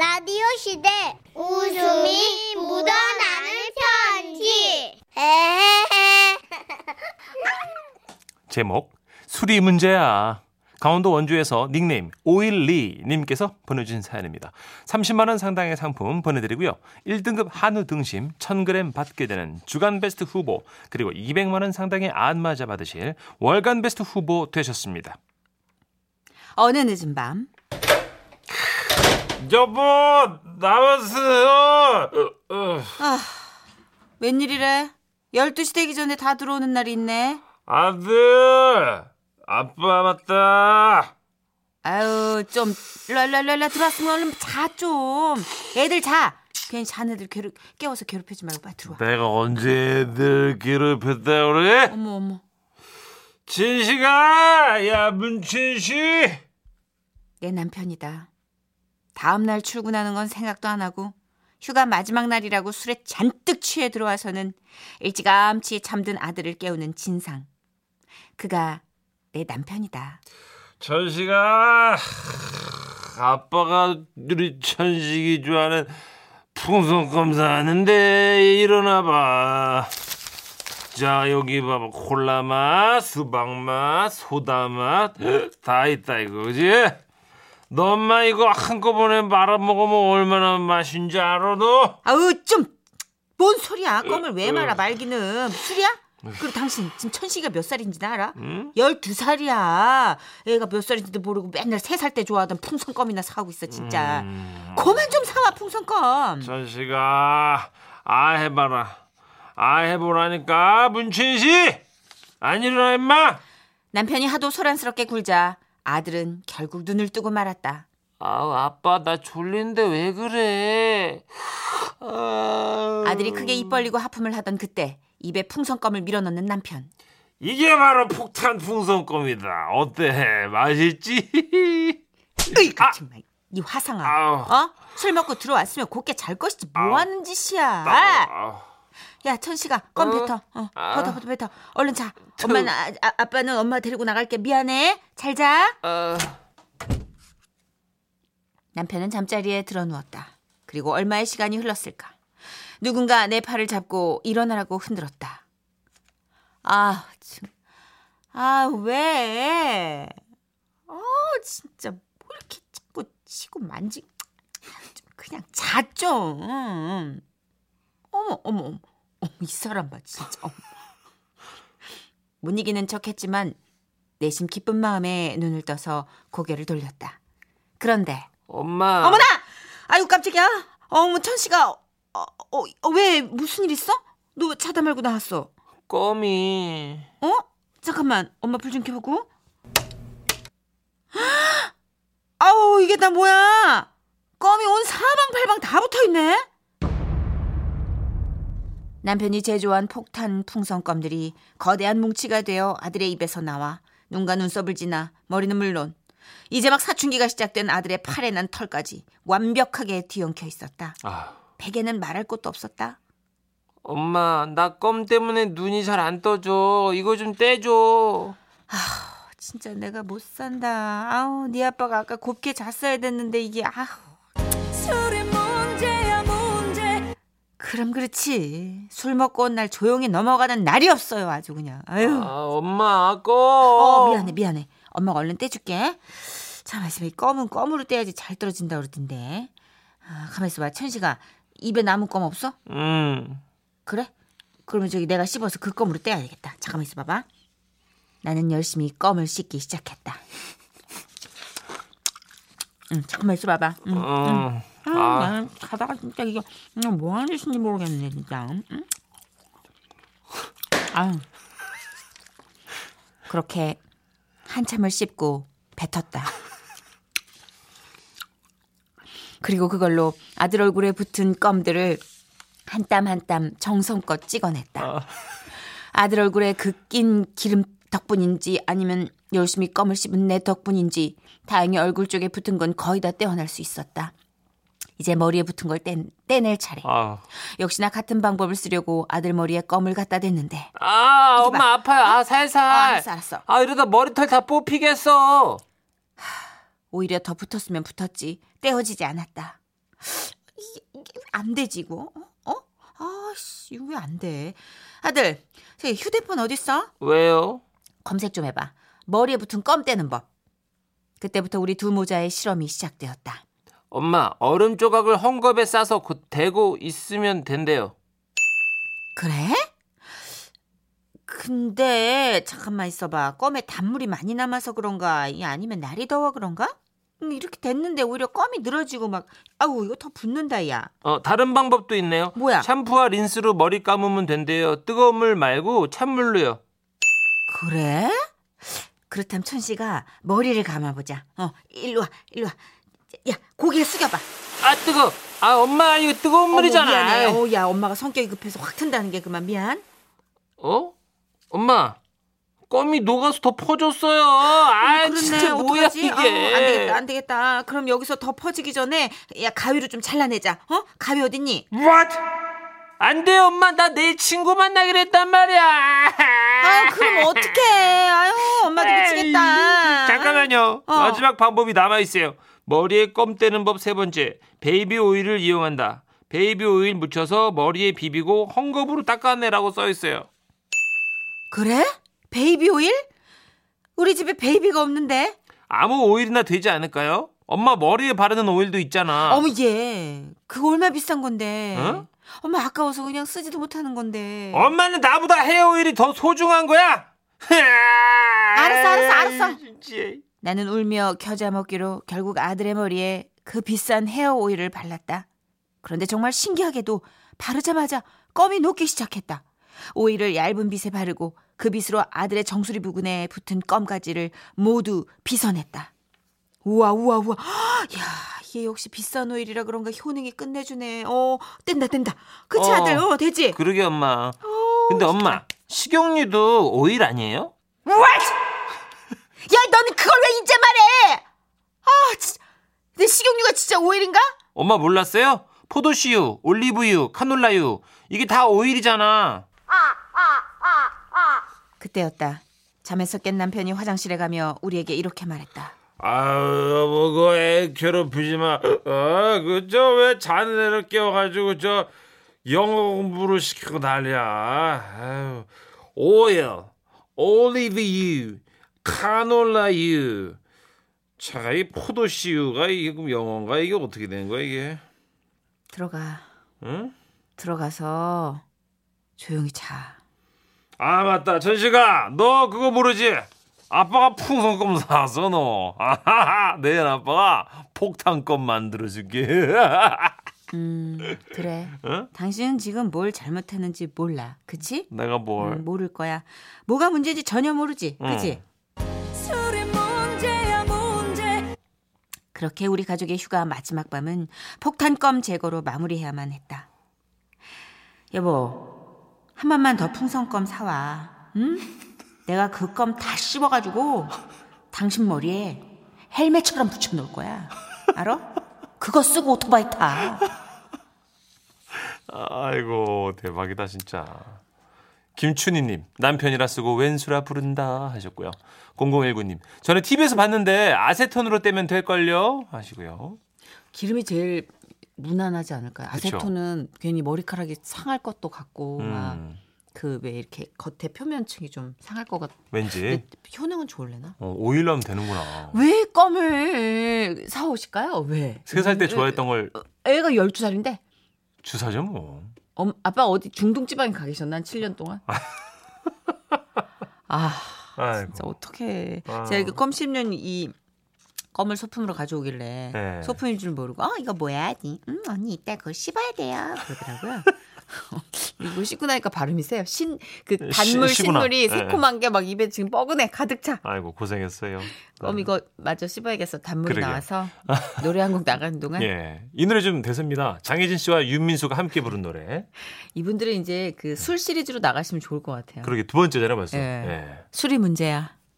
라디오 시대 웃음이 묻어나는 편지 에헤헤 제목 술이 문제야. 강원도 원주에서 닉네임 오일리 님께서 보내주신 사연입니다. 30만 원 상당의 상품 보내드리고요. 1등급 한우 등심 1000g 받게 되는 주간 베스트 후보 그리고 200만 원 상당의 안마자 받으실 월간 베스트 후보 되셨습니다. 어느 늦은 밤 여보 나왔어요. 웬일이래? 12시 되기 전에 다 들어오는 날이 있네. 아들 아빠 맞다. 아유 좀 랄랄랄라 들어왔으면 얼른 자 좀. 애들 자. 괜히 자네들 괴롭, 깨워서 괴롭히지 말고 빨리 들어와. 내가 언제 애들 괴롭혔다 그래? 어머 어머. 진씨가 야 문진 씨 내 남편이다. 다음 날 출근하는 건 생각도 안 하고 휴가 마지막 날이라고 술에 잔뜩 취해 들어와서는 일찌감치 잠든 아들을 깨우는 진상. 그가 내 남편이다. 천식아 아빠가 우리 천식이 좋아하는 풍선껌 사는데 일어나봐. 자 여기 봐봐. 콜라 맛 수박 맛 소다 맛. 다 있다 이거. 그지 너 엄마 이거 한꺼번에 말아먹으면 얼마나 맛있는지 알아 너? 아우 좀뭔 소리야? 껌을 왜 말아 말기는 술이야? 그리고 당신 지금 천식이가 몇 살인지 알아? 응? 12살이야. 애가 몇 살인지도 모르고 맨날 3살 때 좋아하던 풍선껌이나 사고 있어 진짜. 음. 그만 좀 사와 풍선껌. 천식아 아 해봐라 아 해보라니까 문춘 씨 안 일어나 임마 남편이 하도 소란스럽게 굴자 아들은 결국 눈을 뜨고 말았다. 아우 아빠 나 졸린데 왜 그래 아우. 아들이 크게 입 벌리고 하품을 하던 그때 입에 풍선껌을 밀어넣는 남편. 이게 바로 폭탄 풍선껌이다 어때 맛있지 으이그 아. 정말 이 화상아. 아우. 어? 술 먹고 들어왔으면 곱게 잘 것이지 뭐 아우. 하는 짓이야. 아우. 야 천식아 껌 어? 뱉어. 어, 아. 뱉어 뱉어 뱉어. 얼른 자. 엄마는 아, 아, 아빠는 엄마 데리고 나갈게. 미안해. 잘 자. 아. 남편은 잠자리에 들어 누웠다. 그리고 얼마의 시간이 흘렀을까? 누군가 내 팔을 잡고 일어나라고 흔들었다. 아, 참. 아, 왜? 아, 진짜 뭐 이렇게 자꾸 치고 만지. 좀 그냥 자 좀. 어머, 어머, 어머. 어머, 이 사람 봐, 진짜. 어머. 못 이기는 척 했지만 내심 기쁜 마음에 눈을 떠서 고개를 돌렸다. 그런데 엄마 어머나! 아유 깜짝이야. 어머 천씨가 어, 어, 어, 왜 무슨 일 있어? 너 왜 차다 말고 나왔어? 껌이 어? 잠깐만 엄마 불 좀 켜보고. 헉! 아우 이게 다 뭐야? 껌이 온 사방팔방 다 붙어 있네. 남편이 제조한 폭탄 풍선껌들이 거대한 뭉치가 되어 아들의 입에서 나와 눈과 눈썹을 지나 머리는 물론 이제 막 사춘기가 시작된 아들의 팔에 난 털까지 완벽하게 뒤엉켜 있었다. 아. 베개는 말할 것도 없었다. 엄마 나 껌 때문에 눈이 잘 안 떠져 이거 좀 떼줘 진짜 내가 못 산다. 아우, 네 아빠가 아까 곱게 잤어야 됐는데 이게 아우. 그럼 그렇지. 술 먹고 온 날 조용히 넘어가는 날이 없어요. 아주 그냥. 아유. 아 엄마 껌 어, 미안해, 미안해. 엄마가 얼른 떼줄게. 자, 말씀해. 껌은 껌으로 떼야지 잘 떨어진다 그러던데. 아, 가만 있어 봐. 천식아, 입에 남은 껌 없어? 음. 그래? 그러면 저기 내가 씹어서 그 껌으로 떼야 되겠다. 잠깐만 있어 봐봐. 나는 열심히 껌을 씹기 시작했다. 응, 잠깐만 있어 봐봐. 응, 응. 어. 아, 아. 나는 가다가 진짜 이게 그냥 뭐 하는 짓인지 모르겠네, 진짜. 응? 아유. 그렇게 한참을 씹고 뱉었다. 그리고 그걸로 아들 얼굴에 붙은 껌들을 한 땀 한 땀 정성껏 찍어냈다. 아. 아들 얼굴에 그 낀 기름 덕분인지 아니면 열심히 껌을 씹은 내 덕분인지 다행히 얼굴 쪽에 붙은 건 거의 다 떼어낼 수 있었다. 이제 머리에 붙은 걸 떼, 떼낼 차례. 아, 역시나 같은 방법을 쓰려고 아들 머리에 껌을 갖다 댔는데 아 엄마 봐. 아파요. 아 어, 살살. 알았어 알았어. 아 이러다 머리털 다 뽑히겠어. 오히려 더 붙었으면 붙었지 떼어지지 않았다. 이게, 이게 왜안 되지 이거? 어? 어? 아씨 이거 왜 안 돼? 아들, 저기 휴대폰 어디 있어? 왜요? 검색 좀 해봐. 머리에 붙은 껌 떼는 법. 그때부터 우리 두 모자의 실험이 시작되었다. 엄마, 얼음 조각을 헝겊에 싸서 곧 대고 있으면 된대요. 그래? 근데 잠깐만 있어봐. 껌에 단물이 많이 남아서 그런가? 이 아니면 날이 더워 그런가? 음, 이렇게 됐는데 오히려 껌이 늘어지고 막 아우 이거 더 붓는다 야. 어, 다른 방법도 있네요. 뭐야? 샴푸와 린스로 머리 감으면 된대요. 뜨거운 물 말고 찬물로요. 그래? 그렇다면 천 씨가 머리를 감아보자. 어, 일로 와, 일로 와. 야, 고개 숙여봐. 아, 뜨거. 아, 엄마, 이거 뜨거운 물이잖아. 어머, 미안해. 어, 야, 엄마가 성격이 급해서 확 튼다는 게 그만 미안. 어? 엄마, 껌이 녹아서 더 퍼졌어요. 아, 그렇네. 진짜 뭐야 어떡하지? 이게? 아우, 안 되겠다, 안 되겠다. 그럼 여기서 더 퍼지기 전에 야 가위로 좀 잘라내자. 어? 가위 어딨니? What? 안 돼, 엄마. 나 내일 친구 만나기로 했단 말이야. 아, 그럼 어떡해? 아유, 엄마도 미치겠다. 잠깐만요. 어. 마지막 방법이 남아 있어요. 머리에 껌 떼는 법 세 번째. baby oil을 이용한다. baby oil 묻혀서 머리에 비비고 헝겊으로 닦아내라고 써 있어요. 그래? baby oil? 우리 집에 baby가 없는데. 아무 오일이나 되지 않을까요? 엄마 머리에 바르는 오일도 있잖아. 어머 얘, 그거 얼마 비싼 건데. 어? 엄마 아까워서 그냥 쓰지도 못하는 건데. 엄마는 나보다 hair oil이 더 소중한 거야. 알았어, 알았어, 알았어. 진짜. 나는 울며 겨자 먹기로 결국 아들의 머리에 그 비싼 헤어 오일을 발랐다. 그런데 정말 신기하게도 바르자마자 껌이 녹기 시작했다. 오일을 얇은 빗에 바르고 그 빗으로 아들의 정수리 부근에 붙은 껌가지를 모두 빗어냈다. 우와 우와 우와. 야, 얘 역시 비싼 오일이라 그런가 효능이 끝내주네. 어, 뗀다 뗀다. 그치 어. 아들? 어, 되지? 그러게 엄마. 근데 엄마 식용유도 오일 아니에요? What? 야, 너는 그걸 왜 이제 말해? 아, 진짜. 내 식용유가 진짜 오일인가? 엄마 몰랐어요? 포도씨유, 올리브유, 카놀라유 이게 다 오일이잖아. 그때였다. 잠에서 깬 남편이 화장실에 가며 우리에게 이렇게 말했다. 아유 여보 그애 괴롭히지 마. 아 그저 왜 자네를 깨워가지고 저 영어 공부를 시키고 난리야. 아유 오일, 올리브유, 카놀라유. 자, 이 포도씨유가 이게 그럼 영어인가 이게 어떻게 된 거야 이게? 들어가. 응? 들어가서 조용히 자. 아 맞다 전식아 너 그거 모르지? 아빠가 풍선껌 사왔어 너. 아하하 내일 아빠가 폭탄껌 만들어줄게. 음, 그래. 응? 당신은 지금 뭘 잘못했는지 몰라. 그치? 내가 뭘? 음, 모를 거야. 뭐가 문제인지 전혀 모르지. 그치? 그렇게 우리 가족의 휴가 마지막 밤은 폭탄껌 제거로 마무리해야만 했다. 여보, 한 번만 더 풍선껌 사와. 응? 내가 그 껌 다 씹어가지고 당신 머리에 헬멧처럼 붙여놓을 거야. 알아? 그거 쓰고 오토바이 타. 아이고 대박이다 진짜. 김춘희님 남편이라 쓰고 왼수라 부른다 하셨고요. 0019님 전에 TV에서 봤는데 아세톤으로 떼면 될걸요 하시고요. 기름이 제일 무난하지 않을까요? 그쵸. 아세톤은 괜히 머리카락이 상할 것도 같고 막 음, 그왜 이렇게 겉에 표면층이 좀 상할 것 같. 왠지 효능은 좋을래나? 어, 오일로 하면 되는구나. 왜 껌을 사오실까요? 왜? 세 살때 음, 좋아했던 걸 애가 12살인데 주사죠 뭐. 엄, 아빠 어디 중동 지방에 가 계셨나? 한 7년 동안? 아, 아이고. 진짜 어떡해. 아. 제가 이거 껌 씹는 이 껌을 소품으로 가져오길래 네. 소품인 줄 모르고 어 이거 뭐야? 음 언니 이따 그거 씹어야 돼요. 그러더라고요. 이거 씹고 나니까 발음이 세요. 신 그 단물 시-. 신물이 네. 새콤한 게 막 입에 지금 뻐근해 가득 차. 아이고 고생했어요. 껌 이거 마저 씹어야겠어. 단물이 그러게. 나와서 노래 한 곡 나가는 동안 예, 이 노래 좀 대세입니다. 장혜진 씨와 윤민수가 함께 부른 노래. 이분들은 이제 그 술 시리즈로 나가시면 좋을 것 같아요. 그러게 두 번째잖아요 벌써. 예. 예. 술이 문제야.